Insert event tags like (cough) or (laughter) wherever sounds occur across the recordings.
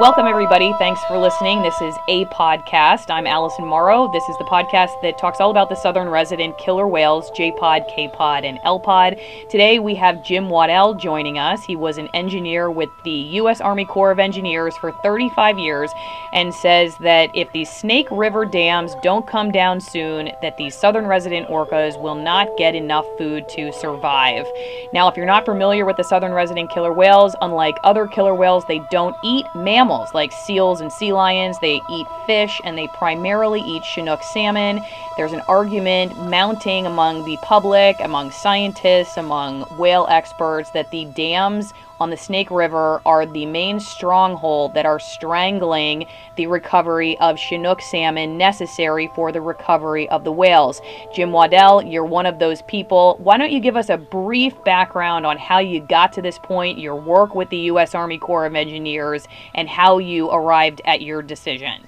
Welcome, everybody. Thanks for listening. This is a podcast. I'm Allison Morrow. This is the podcast that talks all about the southern resident killer whales, J Pod, K Pod, and L Pod. Today we have Jim Waddell joining us. He was an engineer with the U.S. Army Corps of Engineers for 35 years and says that if these Snake River dams don't come down soon, that the southern resident orcas will not get enough food to survive. Now, if you're not familiar with the southern resident killer whales, unlike other killer whales, they don't eat mammals mammals like seals and sea lions. They eat fish and they primarily eat Chinook salmon. There's an argument mounting among the public, among scientists, among whale experts that the dams on the Snake River are the main stronghold that are strangling the recovery of Chinook salmon necessary for the recovery of the whales. Jim Waddell, you're one of those people. Why don't you give us a brief background on how you got to this point, your work with the U.S. Army Corps of Engineers, and how you arrived at your decision?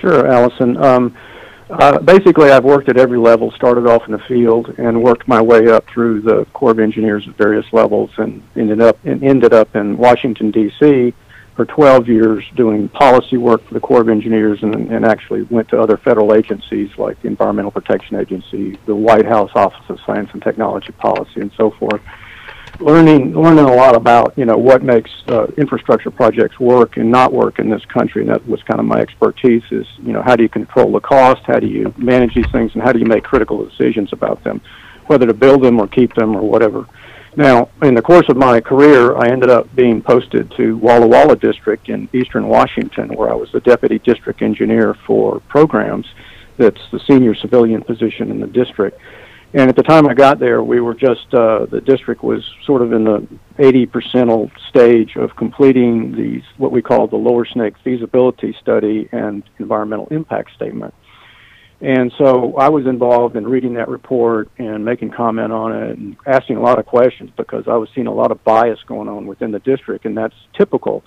Sure, Allison. Um, uh, basically, I've worked at every level, started off in the field, and worked my way up through the Corps of Engineers at various levels, and ended up and ended up in Washington D.C. for 12 years doing policy work for the Corps of Engineers, and, and actually went to other federal agencies like the Environmental Protection Agency, the White House Office of Science and Technology Policy, and so forth learning learning a lot about you know what makes uh, infrastructure projects work and not work in this country, and that was kind of my expertise. Is you know how do you control the cost, how do you manage these things, and how do you make critical decisions about them, whether to build them or keep them or whatever. Now, in the course of my career, I ended up being posted to Walla Walla District in eastern Washington, where I was the deputy district engineer for programs. That's the senior civilian position in the district and at the time I got there, we were just uh, the district was sort of in the 80 percentile stage of completing these what we call the Lower Snake feasibility study and environmental impact statement. And so I was involved in reading that report and making comment on it and asking a lot of questions because I was seeing a lot of bias going on within the district, and that's typical.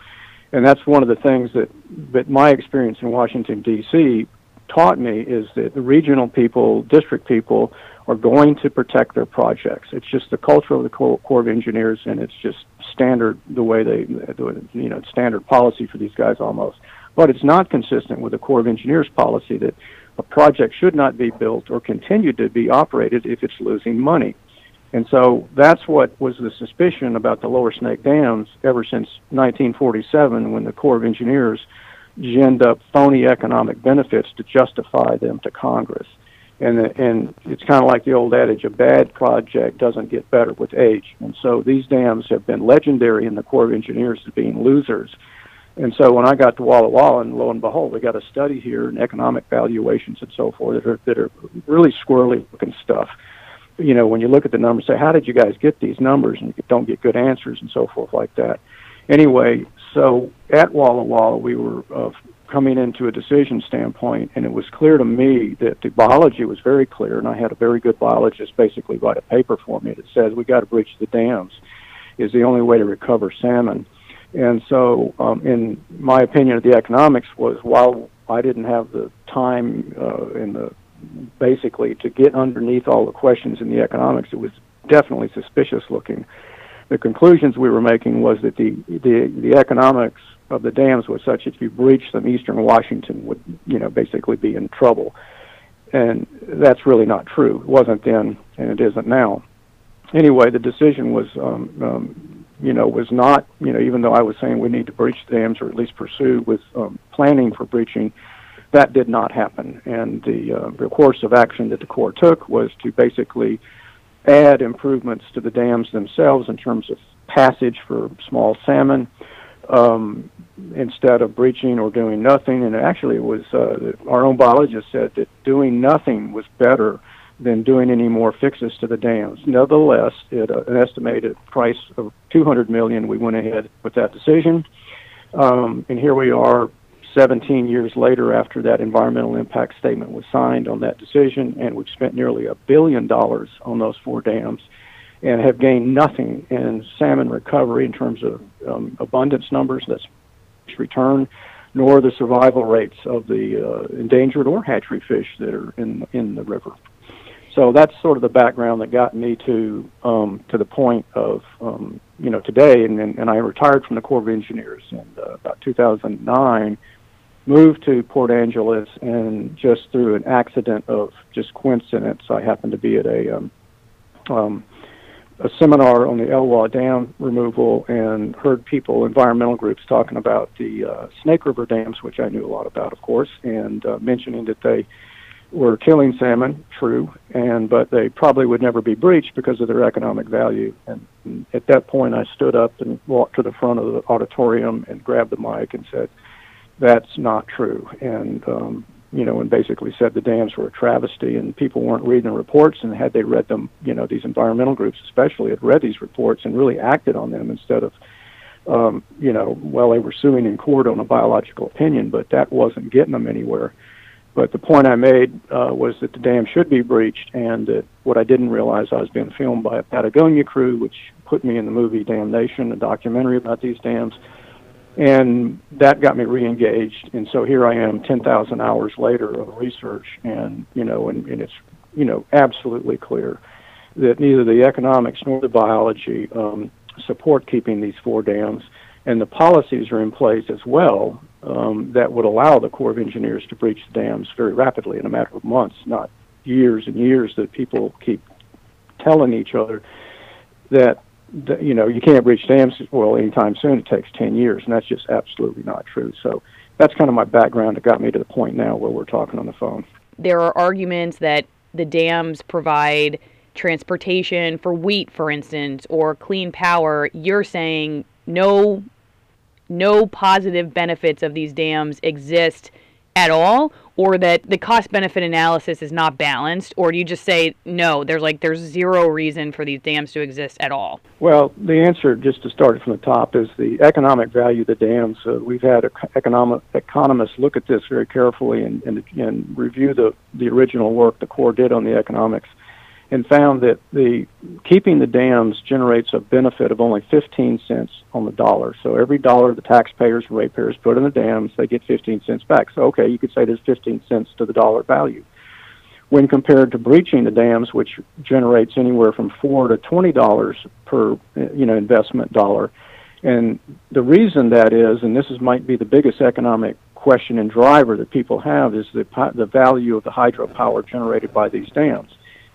And that's one of the things that, that my experience in Washington D.C. taught me is that the regional people, district people, are going to protect their projects. It's just the culture of the Corps, of Engineers, and it's just standard the way they do it. You know, standard policy for these guys almost. But it's not consistent with the Corps of Engineers policy that a project should not be built or continued to be operated if it's losing money. And so that's what was the suspicion about the Lower Snake dams ever since 1947 when the Corps of Engineers ginned up phony economic benefits to justify them to Congress and and it's kind of like the old adage: a bad project doesn't get better with age. And so these dams have been legendary in the Corps of Engineers as being losers. And so when I got to Walla Walla, and lo and behold, we got a study here and economic valuations and so forth that are that are really squirrely looking stuff. You know, when you look at the numbers, say, how did you guys get these numbers? And you don't get good answers and so forth like that. Anyway, so at Walla Walla, we were uh, coming into a decision standpoint, and it was clear to me that the biology was very clear, and I had a very good biologist basically write a paper for me that says we got to breach the dams is the only way to recover salmon. And so, um, in my opinion, the economics was while I didn't have the time uh, in the basically to get underneath all the questions in the economics, it was definitely suspicious looking. The conclusions we were making was that the the, the economics of the dams was such that if you breached them, eastern Washington would, you know, basically be in trouble. And that's really not true. It wasn't then, and it isn't now. Anyway, the decision was, um, um, you know, was not, you know, even though I was saying we need to breach the dams or at least pursue with um, planning for breaching, that did not happen. And the, uh, the course of action that the Corps took was to basically add improvements to the dams themselves in terms of passage for small salmon, um, instead of breaching or doing nothing. And actually, it was uh, our own biologist said that doing nothing was better than doing any more fixes to the dams. Nevertheless, at uh, an estimated price of 200 million, we went ahead with that decision. Um, and here we are 17 years later after that environmental impact statement was signed on that decision, and we've spent nearly a billion dollars on those four dams and have gained nothing in salmon recovery in terms of um, abundance numbers, that's return, nor the survival rates of the uh, endangered or hatchery fish that are in in the river. So that's sort of the background that got me to um, to the point of um, you know, today, and, and I retired from the Corps of Engineers in uh, about 2009, moved to Port Angeles, and just through an accident of just coincidence, I happened to be at a um, um, a seminar on the Elwha Dam removal and heard people, environmental groups, talking about the uh, Snake River dams, which I knew a lot about, of course, and uh, mentioning that they were killing salmon, true, and but they probably would never be breached because of their economic value. And, and at that point, I stood up and walked to the front of the auditorium and grabbed the mic and said, "That's not true." And um, you know, and basically said the dams were a travesty, and people weren't reading the reports. And had they read them, you know, these environmental groups especially had read these reports and really acted on them instead of um, you know, well, they were suing in court on a biological opinion, but that wasn't getting them anywhere. But the point I made uh, was that the dam should be breached, and that what I didn't realize I was being filmed by a Patagonia crew, which put me in the movie Damnation, a documentary about these dams, and that got me re-engaged. And so here I am, 10,000 hours later of research, and you know, and, and it's you know absolutely clear that neither the economics nor the biology um, support keeping these four dams, and the policies are in place as well um, that would allow the Corps of Engineers to breach the dams very rapidly in a matter of months, not years and years that people keep telling each other that, that you know you can't reach dams well anytime soon. It takes ten years, and that's just absolutely not true. So that's kind of my background that got me to the point now where we're talking on the phone. There are arguments that the dams provide transportation for wheat, for instance, or clean power. You're saying no no positive benefits of these dams exist at all or that the cost benefit analysis is not balanced or do you just say no there's like there's zero reason for these dams to exist at all? Well the answer just to start from the top is the economic value of the dams. Uh, we've had economic economists look at this very carefully and, and, and review the, the original work the corps did on the economics and found that the keeping the dams generates a benefit of only 15 cents on the dollar. So every dollar the taxpayers and ratepayers put in the dams, they get 15 cents back. So okay, you could say there's 15 cents to the dollar value. When compared to breaching the dams, which generates anywhere from four to twenty dollars per you know investment dollar, and the reason that is, and this is might be the biggest economic question and driver that people have, is the the value of the hydropower generated by these dams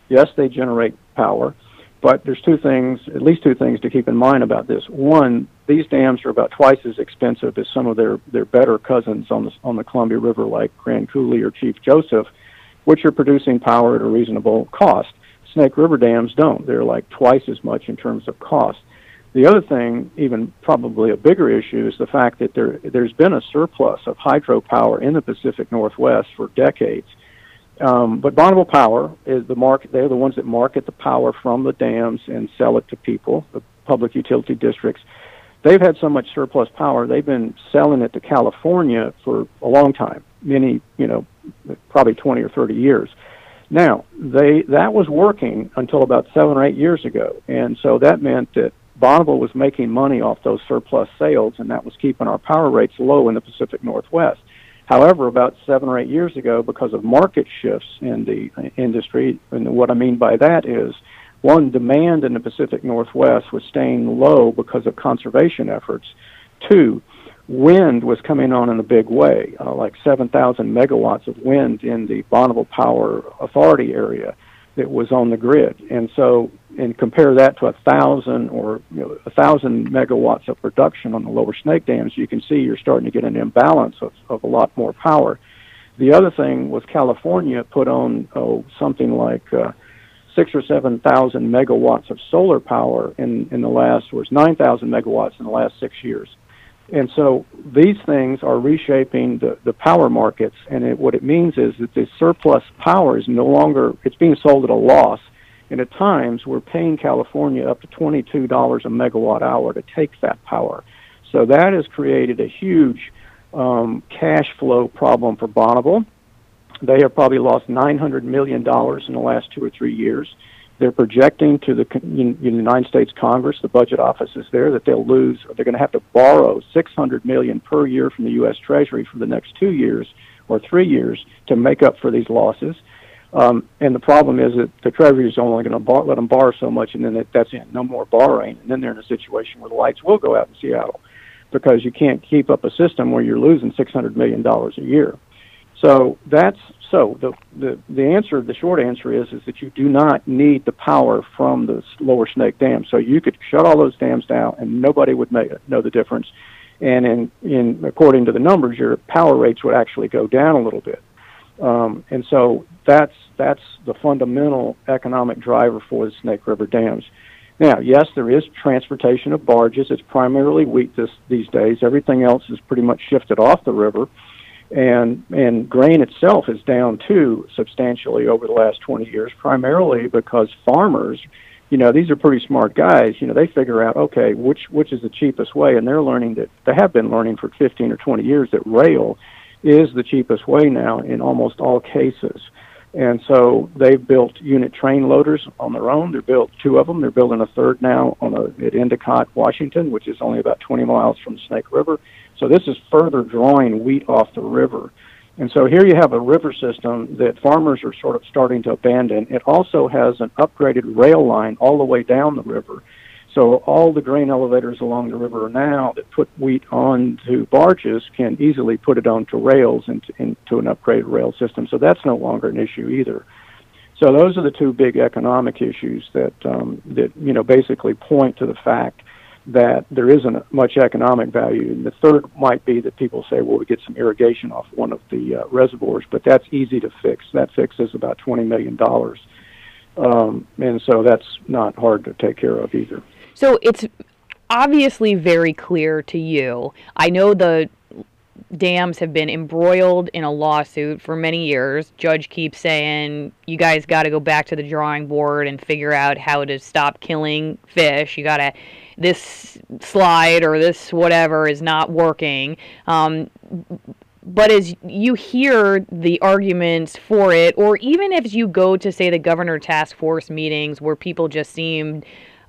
Yes, they generate power, but there's two things, at least two things to keep in mind about this. One, these dams are about twice as expensive as some of their, their better cousins on the, on the Columbia River, like Grand Coulee or Chief Joseph, which are producing power at a reasonable cost. Snake River dams don't. They're like twice as much in terms of cost. The other thing, even probably a bigger issue, is the fact that there there's been a surplus of hydropower in the Pacific Northwest for decades. Um, but Bonneville Power is the market. They're the ones that market the power from the dams and sell it to people, the public utility districts. They've had so much surplus power, they've been selling it to California for a long time, many, you know, probably 20 or 30 years. Now, they that was working until about seven or eight years ago, and so that meant that Bonneville was making money off those surplus sales, and that was keeping our power rates low in the Pacific Northwest. However, about seven or eight years ago, because of market shifts in the industry, and what I mean by that is, one, demand in the Pacific Northwest was staying low because of conservation efforts. Two, wind was coming on in a big way, uh, like 7,000 megawatts of wind in the Bonneville Power Authority area that was on the grid. And so, and compare that to a thousand or you know, a thousand megawatts of production on the lower snake dams, you can see you're starting to get an imbalance of, of a lot more power. The other thing was California put on oh, something like uh, six or seven thousand megawatts of solar power in in the last was nine thousand megawatts in the last six years. And so these things are reshaping the, the power markets, and it, what it means is that the surplus power is no longer, it's being sold at a loss. And at times, we're paying California up to $22 a megawatt hour to take that power. So that has created a huge um, cash flow problem for Bonneville. They have probably lost $900 million in the last two or three years. They're projecting to the United States Congress, the budget office is there, that they'll lose, they're going to have to borrow 600 million per year from the U.S. Treasury for the next two years or three years to make up for these losses. Um, and the problem is that the Treasury is only going to let them borrow so much, and then that, that's it. No more borrowing, and then they're in a situation where the lights will go out in Seattle because you can't keep up a system where you're losing six hundred million dollars a year. So that's so the, the the answer, the short answer is is that you do not need the power from the lower Snake Dam. So you could shut all those dams down, and nobody would make, know the difference. And in in according to the numbers, your power rates would actually go down a little bit. Um, and so that's that's the fundamental economic driver for the Snake River dams. Now, yes, there is transportation of barges. It's primarily wheat this, these days. Everything else is pretty much shifted off the river, and and grain itself is down too substantially over the last 20 years, primarily because farmers, you know, these are pretty smart guys. You know, they figure out okay, which which is the cheapest way, and they're learning that they have been learning for 15 or 20 years that rail is the cheapest way now in almost all cases. And so they've built unit train loaders on their own. They've built two of them. They're building a third now on a, at Endicott, Washington, which is only about 20 miles from Snake River. So this is further drawing wheat off the river. And so here you have a river system that farmers are sort of starting to abandon. It also has an upgraded rail line all the way down the river. So all the grain elevators along the river now that put wheat onto barges can easily put it onto rails into, into an upgraded rail system. So that's no longer an issue either. So those are the two big economic issues that um, that you know basically point to the fact that there isn't much economic value. And the third might be that people say, well, we get some irrigation off one of the uh, reservoirs, but that's easy to fix. That fix is about twenty million dollars, um, and so that's not hard to take care of either. So it's obviously very clear to you. I know the dams have been embroiled in a lawsuit for many years. Judge keeps saying you guys got to go back to the drawing board and figure out how to stop killing fish. You got to this slide or this whatever is not working. Um, but as you hear the arguments for it, or even if you go to say the governor task force meetings where people just seem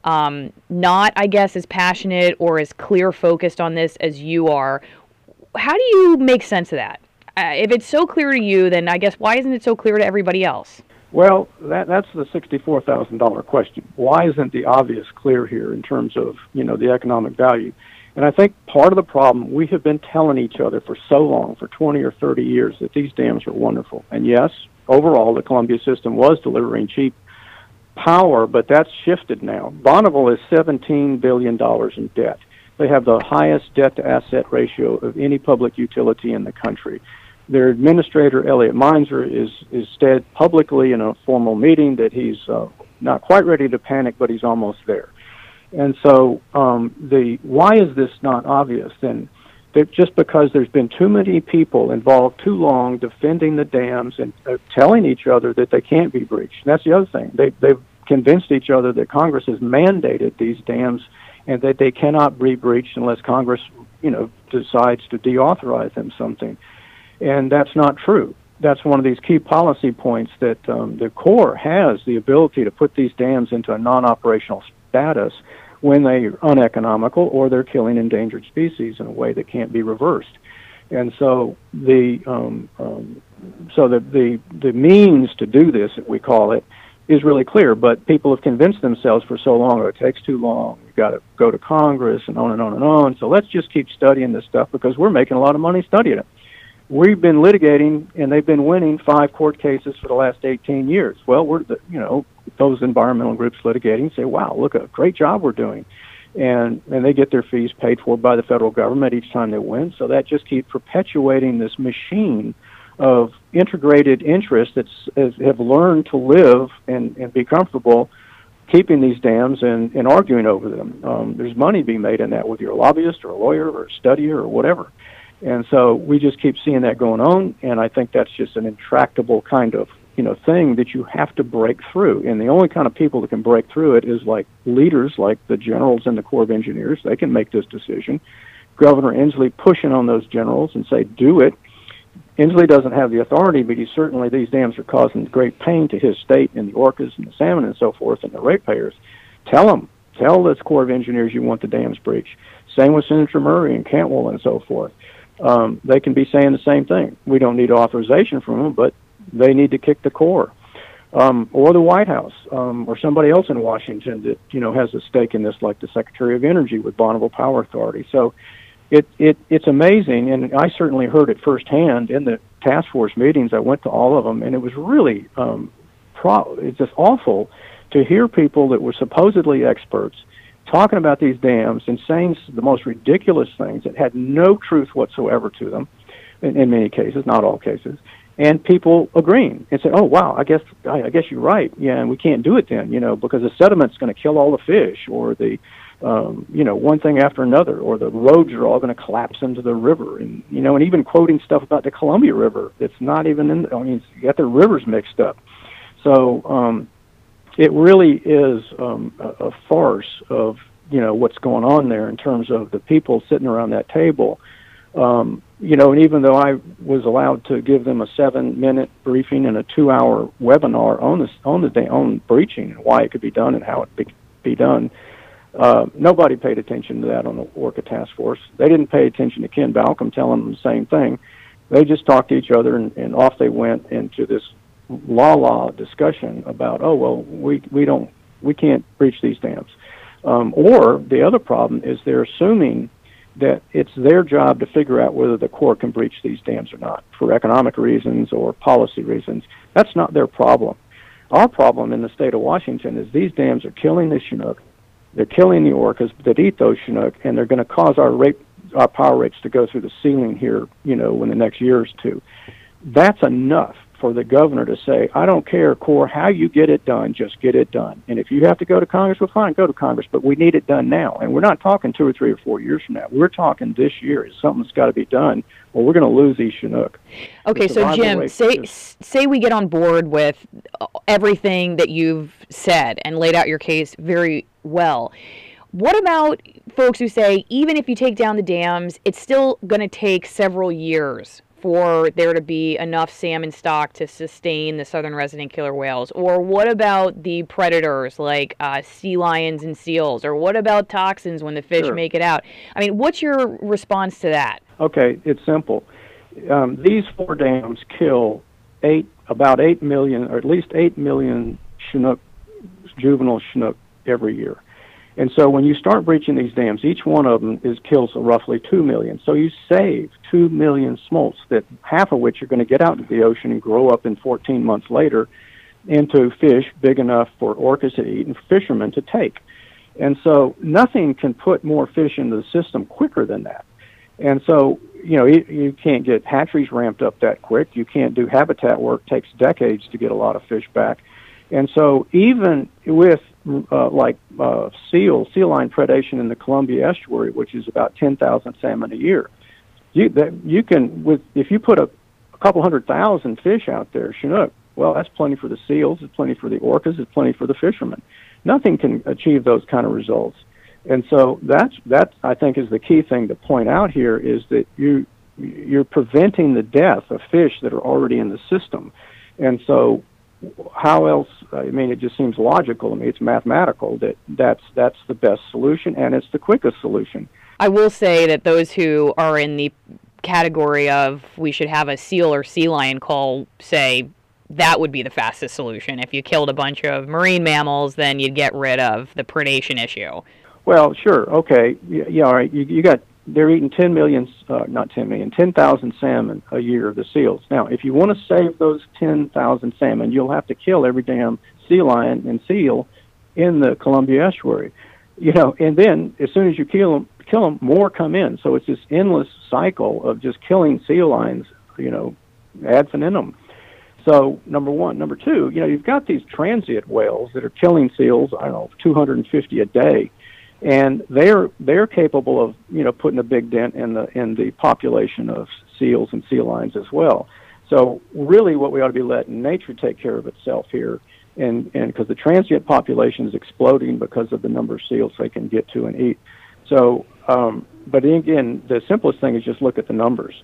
um, not, I guess, as passionate or as clear focused on this as you are. How do you make sense of that? Uh, if it's so clear to you, then I guess why isn't it so clear to everybody else? Well, that, that's the sixty-four thousand dollar question. Why isn't the obvious clear here in terms of you know the economic value? And I think part of the problem we have been telling each other for so long, for twenty or thirty years, that these dams are wonderful. And yes, overall, the Columbia system was delivering cheap power, but that's shifted now. Bonneville is $17 billion in debt. They have the highest debt to asset ratio of any public utility in the country. Their administrator, Elliot Mainzer, is, is said publicly in a formal meeting that he's uh, not quite ready to panic, but he's almost there. And so, um, the why is this not obvious? Then, just because there's been too many people involved too long defending the dams and uh, telling each other that they can't be breached. And that's the other thing. They, they've convinced each other that Congress has mandated these dams and that they cannot be breached unless Congress, you know, decides to deauthorize them something. And that's not true. That's one of these key policy points that um, the Corps has the ability to put these dams into a non-operational status when they are uneconomical or they're killing endangered species in a way that can't be reversed. And so the um, um, so the, the the means to do this, we call it, is really clear. But people have convinced themselves for so long, oh, it takes too long. You've got to go to Congress and on and on and on. So let's just keep studying this stuff because we're making a lot of money studying it. We've been litigating, and they've been winning five court cases for the last 18 years. Well, we're the, you know those environmental groups litigating say, "Wow, look a great job we're doing," and and they get their fees paid for by the federal government each time they win. So that just keeps perpetuating this machine of integrated interests that have learned to live and, and be comfortable keeping these dams and, and arguing over them. Um, there's money being made in that, whether you're a lobbyist or a lawyer or a studier or whatever. And so we just keep seeing that going on, and I think that's just an intractable kind of you know thing that you have to break through. And the only kind of people that can break through it is like leaders, like the generals in the Corps of Engineers. They can make this decision. Governor Inslee pushing on those generals and say, "Do it." Inslee doesn't have the authority, but he certainly these dams are causing great pain to his state and the orcas and the salmon and so forth and the ratepayers. Tell them, tell this Corps of Engineers you want the dams breached. Same with Senator Murray and Cantwell and so forth. Um, they can be saying the same thing. We don't need authorization from them, but they need to kick the Corps. um, or the White House, um, or somebody else in Washington that you know has a stake in this, like the Secretary of Energy with Bonneville Power Authority. So it, it it's amazing, and I certainly heard it firsthand in the task force meetings. I went to all of them, and it was really um, pro- it's just awful to hear people that were supposedly experts talking about these dams and saying the most ridiculous things that had no truth whatsoever to them. In, in many cases, not all cases, and people agreeing and say, "Oh, wow, I guess I, guess you're right. Yeah, and we can't do it then, you know, because the sediment's going to kill all the fish, or the um, you know, one thing after another, or the roads are all going to collapse into the river, and you know, and even quoting stuff about the Columbia River that's not even in. I mean, you got the rivers mixed up. So um, it really is um, a, a farce of you know what's going on there in terms of the people sitting around that table. Um, you know, and even though I was allowed to give them a seven-minute briefing and a two-hour webinar on this on the day on breaching and why it could be done and how it be, be done, uh, nobody paid attention to that on the Orca task force. They didn't pay attention to Ken Balcomb telling them the same thing. They just talked to each other, and, and off they went into this law law discussion about, oh well, we we don't we can't breach these dams. Um, or the other problem is they're assuming that it's their job to figure out whether the Corps can breach these dams or not for economic reasons or policy reasons. That's not their problem. Our problem in the state of Washington is these dams are killing the Chinook they're killing the orcas that eat those Chinook, and they're going to cause our rate, our power rates to go through the ceiling here, you know, in the next year or two. That's enough for the governor to say, I don't care, Corps, how you get it done, just get it done. And if you have to go to Congress, well, fine, go to Congress, but we need it done now. And we're not talking two or three or four years from now. We're talking this year. It's something that's got to be done, or we're going to lose these Chinook. Okay, so Jim, say say we get on board with everything that you've said and laid out your case very well. What about folks who say even if you take down the dams, it's still going to take several years for there to be enough salmon stock to sustain the southern resident killer whales? Or what about the predators like uh, sea lions and seals? Or what about toxins when the fish sure. make it out? I mean, what's your response to that? Okay, it's simple. Um, these four dams kill eight, about eight million, or at least eight million Chinook, juvenile Chinook every year. And so when you start breaching these dams, each one of them is kills roughly two million. So you save two million smolts that half of which are going to get out into the ocean and grow up in 14 months later into fish big enough for orcas to eat and fishermen to take. And so nothing can put more fish into the system quicker than that. And so, you know, you, you can't get hatcheries ramped up that quick. You can't do habitat work. It takes decades to get a lot of fish back. And so even with uh, like uh, seal, sea lion predation in the Columbia estuary, which is about 10,000 salmon a year. You, that, you can, with, if you put a, a couple hundred thousand fish out there, Chinook, well, that's plenty for the seals, it's plenty for the orcas, it's plenty for the fishermen. Nothing can achieve those kind of results. And so that's, that I think is the key thing to point out here is that you, you're preventing the death of fish that are already in the system. And so how else? I mean, it just seems logical to me. It's mathematical that that's that's the best solution and it's the quickest solution. I will say that those who are in the category of we should have a seal or sea lion call say that would be the fastest solution. If you killed a bunch of marine mammals, then you'd get rid of the predation issue. Well, sure, okay, yeah, all right. You, you got they're eating 10 million, uh, not 10 million, 10,000 salmon a year, of the seals. Now, if you want to save those 10,000 salmon, you'll have to kill every damn sea lion and seal in the Columbia estuary. You know, and then as soon as you kill them, kill them, more come in. So it's this endless cycle of just killing sea lions, you know, ad infinitum. So number one, number two, you know, you've got these transient whales that are killing seals. I don't know, 250 a day and they're they're capable of you know putting a big dent in the in the population of seals and sea lions as well. So really, what we ought to be letting nature take care of itself here, and and because the transient population is exploding because of the number of seals they can get to and eat. So, um, but again, the simplest thing is just look at the numbers.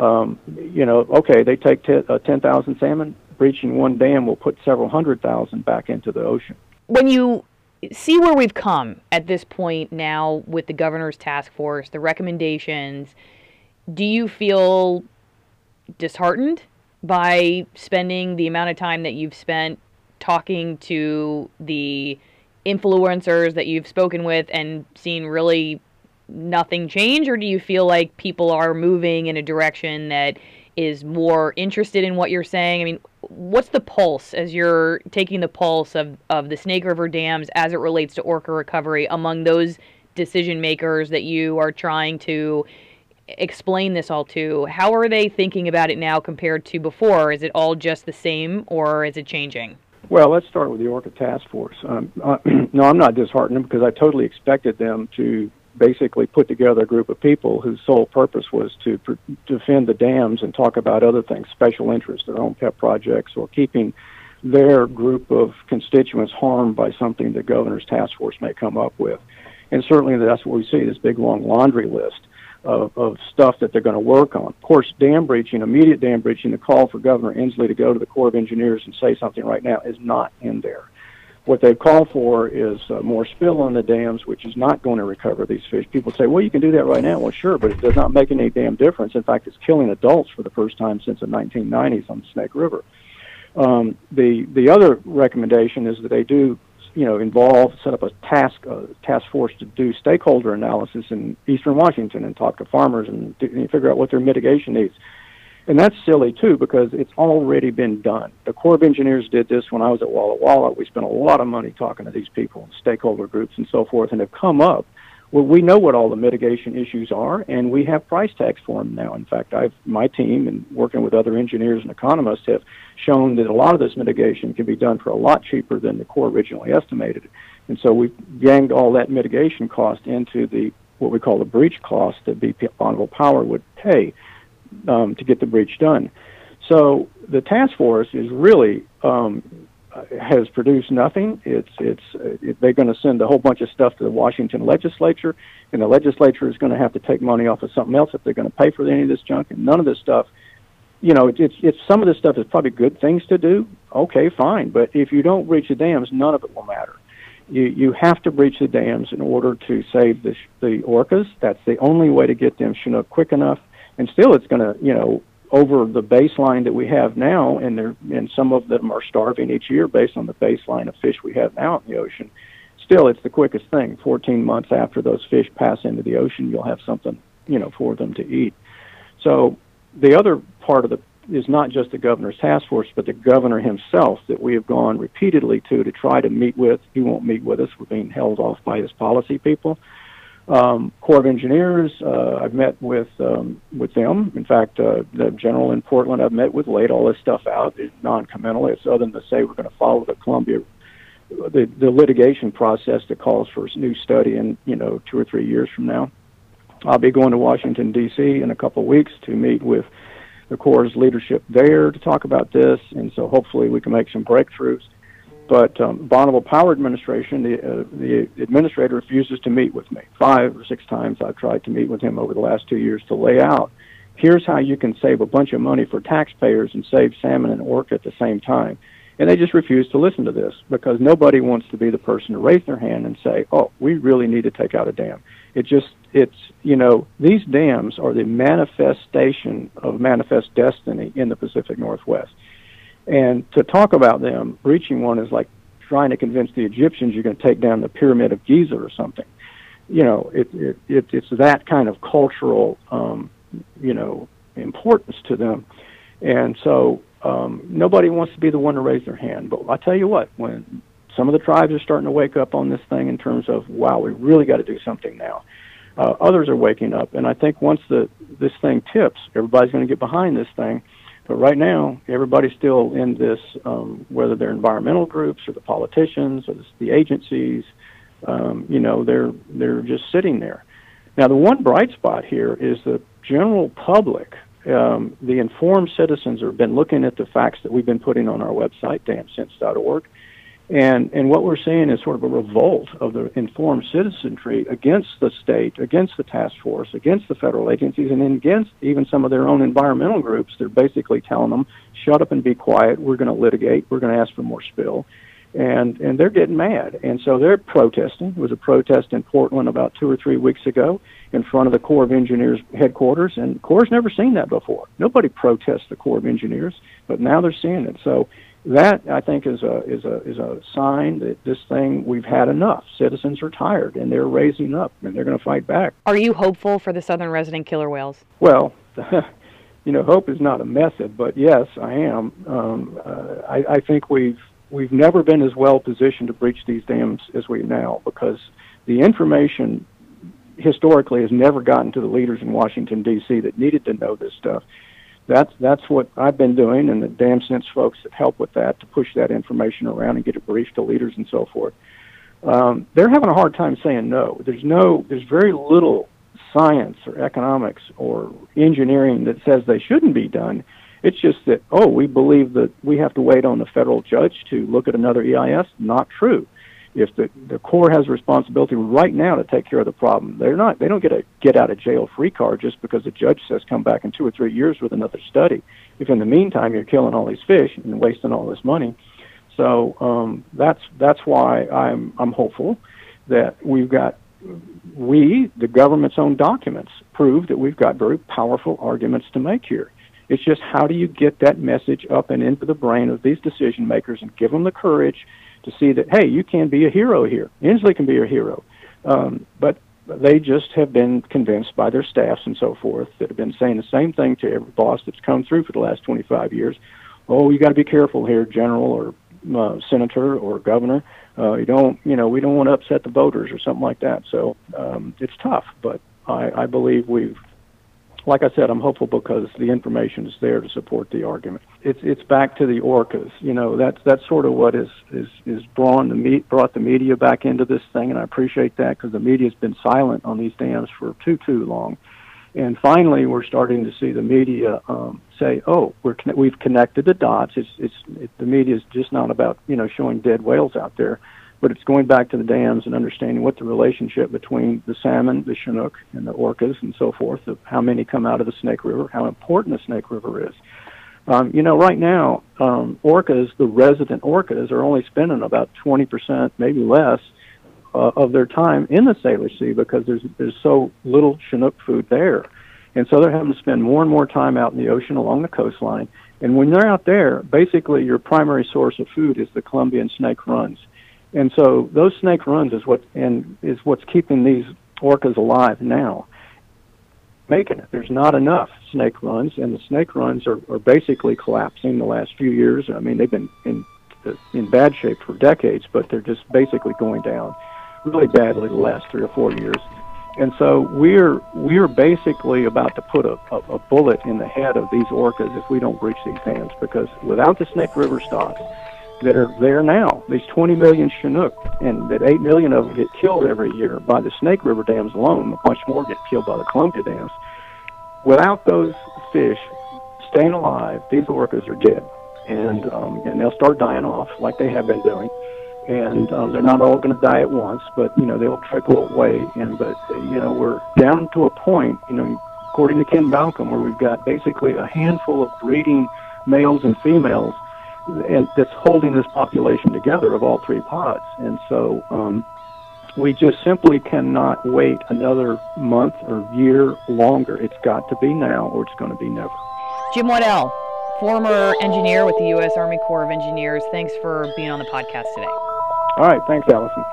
Um, you know, okay, they take t- uh, ten thousand salmon, breaching one dam will put several hundred thousand back into the ocean. When you see where we've come at this point now with the governor's task force, the recommendations. Do you feel disheartened by spending the amount of time that you've spent talking to the influencers that you've spoken with and seen really nothing change, or do you feel like people are moving in a direction that is more interested in what you're saying? I mean, what's the pulse as you're taking the pulse of, of the Snake River dams as it relates to orca recovery among those decision makers that you are trying to explain this all to? How are they thinking about it now compared to before? Is it all just the same or is it changing? Well, let's start with the Orca Task Force. Um, uh, (clears throat) no, I'm not disheartened because I totally expected them to basically put together a group of people whose sole purpose was to pr- defend the dams and talk about other things, special interests, their own pet projects, or keeping their group of constituents harmed by something the governor's task force may come up with. And certainly that's what we see this big long laundry list of, of stuff that they're going to work on. Of course, dam breaching, immediate dam breaching, the call for Governor Inslee to go to the Corps of Engineers and say something right now is not in there. What they've called for is uh, more spill on the dams, which is not going to recover these fish. People say, well, you can do that right now. Well, sure, but it does not make any damn difference. In fact, it's killing adults for the first time since the 1990s on the Snake River. Um, the the other recommendation is that they do you know, involve, set up a task a task force to do stakeholder analysis in Eastern Washington and talk to farmers and, do, and figure out what their mitigation needs. And that's silly too because it's already been done. The Corps of Engineers did this when I was at Walla Walla. We spent a lot of money talking to these people, stakeholder groups, and so forth, and have come up well, we know what all the mitigation issues are, and we have price tags for them now. In fact, I've my team and working with other engineers and economists have shown that a lot of this mitigation can be done for a lot cheaper than the Corps originally estimated. And so we've ganged all that mitigation cost into the what we call the breach cost that BP Bonneville Power would pay um, to get the breach done. So the task force is really um, has produced nothing. It's it's it, they're going to send a whole bunch of stuff to the Washington legislature, and the legislature is going to have to take money off of something else if they're going to pay for any of this junk. And none of this stuff, you know, it, it's it's some of this stuff is probably good things to do. Okay, fine, but if you don't breach the dams, none of it will matter. You you have to breach the dams in order to save the the orcas. That's the only way to get them Chinook quick enough. And still, it's going to you know over the baseline that we have now, and there and some of them are starving each year based on the baseline of fish we have now in the ocean. Still, it's the quickest thing. 14 months after those fish pass into the ocean, you'll have something, you know, for them to eat. So the other part of the is not just the governor's task force, but the governor himself that we have gone repeatedly to to try to meet with. He won't meet with us. We're being held off by his policy people um, Corps of Engineers. Uh, I've met with um, with them. In fact, uh, the general in Portland I've met with laid all this stuff out non-committal. It's other than to say we're going to follow the Columbia the the litigation process that calls for a new study in you know two or three years from now. I'll be going to Washington D.C. in a couple of weeks to meet with the Corps' leadership there to talk about this, and so hopefully we can make some breakthroughs. But um, Bonneville Power Administration, the, uh, the administrator refuses to meet with me. Five or six times I've tried to meet with him over the last two years to lay out here's how you can save a bunch of money for taxpayers and save salmon and orca at the same time. And they just refuse to listen to this because nobody wants to be the person to raise their hand and say, oh, we really need to take out a dam. It just, it's, you know, these dams are the manifestation of manifest destiny in the Pacific Northwest. And to talk about them, breaching one is like trying to convince the Egyptians you're going to take down the Pyramid of Giza or something. You know, it, it, it it's that kind of cultural, um, you know, importance to them. And so um, nobody wants to be the one to raise their hand. But I tell you what, when some of the tribes are starting to wake up on this thing in terms of, wow, we really got to do something now. Uh, others are waking up, and I think once the this thing tips, everybody's going to get behind this thing but right now, everybody's still in this, um, whether they're environmental groups or the politicians or the agencies, um, you know, they're they're just sitting there. Now, the one bright spot here is the general public. Um, the informed citizens have been looking at the facts that we've been putting on our website, damsense.org, and, and what we're seeing is sort of a revolt of the informed citizenry against the state, against the task force, against the federal agencies, and against even some of their own environmental groups. They're basically telling them, shut up and be quiet. We're going to litigate. We're going to ask for more spill. And, and they're getting mad. And so they're protesting. There was a protest in Portland about two or three weeks ago in front of the Corps of Engineers headquarters. And Corps never seen that before. Nobody protests the Corps of Engineers, but now they're seeing it. So that I think is a is a is a sign that this thing we've had enough. Citizens are tired and they're raising up and they're going to fight back. Are you hopeful for the southern resident killer whales? Well, (laughs) you know, hope is not a method, but yes, I am. Um, uh, I, I think we've we've never been as well positioned to breach these dams as we now because the information historically has never gotten to the leaders in Washington D.C. that needed to know this stuff that's that's what I've been doing, and the Dam Sense folks that help with that to push that information around and get it briefed to leaders and so forth. Um, they're having a hard time saying no. There's no, there's very little science or economics or engineering that says they shouldn't be done. It's just that oh, we believe that we have to wait on the federal judge to look at another EIS. Not true if the the Corps has a responsibility right now to take care of the problem, they're not they don't get a get out of jail free card just because the judge says come back in two or three years with another study. If in the meantime you're killing all these fish and wasting all this money, so um, that's that's why I'm I'm hopeful that we've got we the government's own documents prove that we've got very powerful arguments to make here. It's just how do you get that message up and into the brain of these decision makers and give them the courage to see that hey, you can be a hero here. Inslee can be a hero, um, but they just have been convinced by their staffs and so forth that have been saying the same thing to every boss that's come through for the last 25 years. Oh, you got to be careful here, general or uh, senator or governor. Uh, you don't, you know, we don't want to upset the voters or something like that. So um, it's tough, but I, I believe we've like I said, I'm hopeful because the information is there to support the argument. It's it's back to the orcas. You know, that's that's sort of what is is is brought the me- brought the media back into this thing, and I appreciate that because the media's been silent on these dams for too too long. And finally, we're starting to see the media um, say, "Oh, we're we've connected the dots." It's it's it, the media is just not about you know showing dead whales out there but it's going back to the dams and understanding what the relationship between the salmon, the chinook, and the orcas and so forth, of how many come out of the Snake River, how important the Snake River is. Um, you know, right now, um, orcas, the resident orcas, are only spending about 20%, maybe less, uh, of their time in the Salish Sea because there's there's so little Chinook food there, and so they're having to spend more and more time out in the ocean along the coastline. And when they're out there, basically your primary source of food is the Columbian snake runs. And so those snake runs is what and is what's keeping these orcas alive now. Making it. There's not enough snake runs, and the snake runs are, are basically collapsing the last few years. I mean, they've been in in bad shape for decades, but they're just basically going down really badly the last three or four years. And so we're we're basically about to put a, a, a bullet in the head of these orcas if we don't breach these dams, because without the Snake River stocks, that are there now. These 20 million Chinook, and that 8 million of them get killed every year by the Snake River dams alone. Much more get killed by the Columbia dams. Without those fish staying alive, these orcas are dead, and um, and they'll start dying off like they have been doing. And um, they're not all going to die at once, but you know they'll trickle away. And but you know we're down to a point, you know, according to Ken Balcomb, where we've got basically a handful of breeding males and females and that's holding this population together of all three pods. And so um, we just simply cannot wait another month or year longer. It's got to be now, or it's going to be never. Jim Waddell, former engineer with the U.S. Army Corps of Engineers. Thanks for being on the podcast today. All right. Thanks, Allison.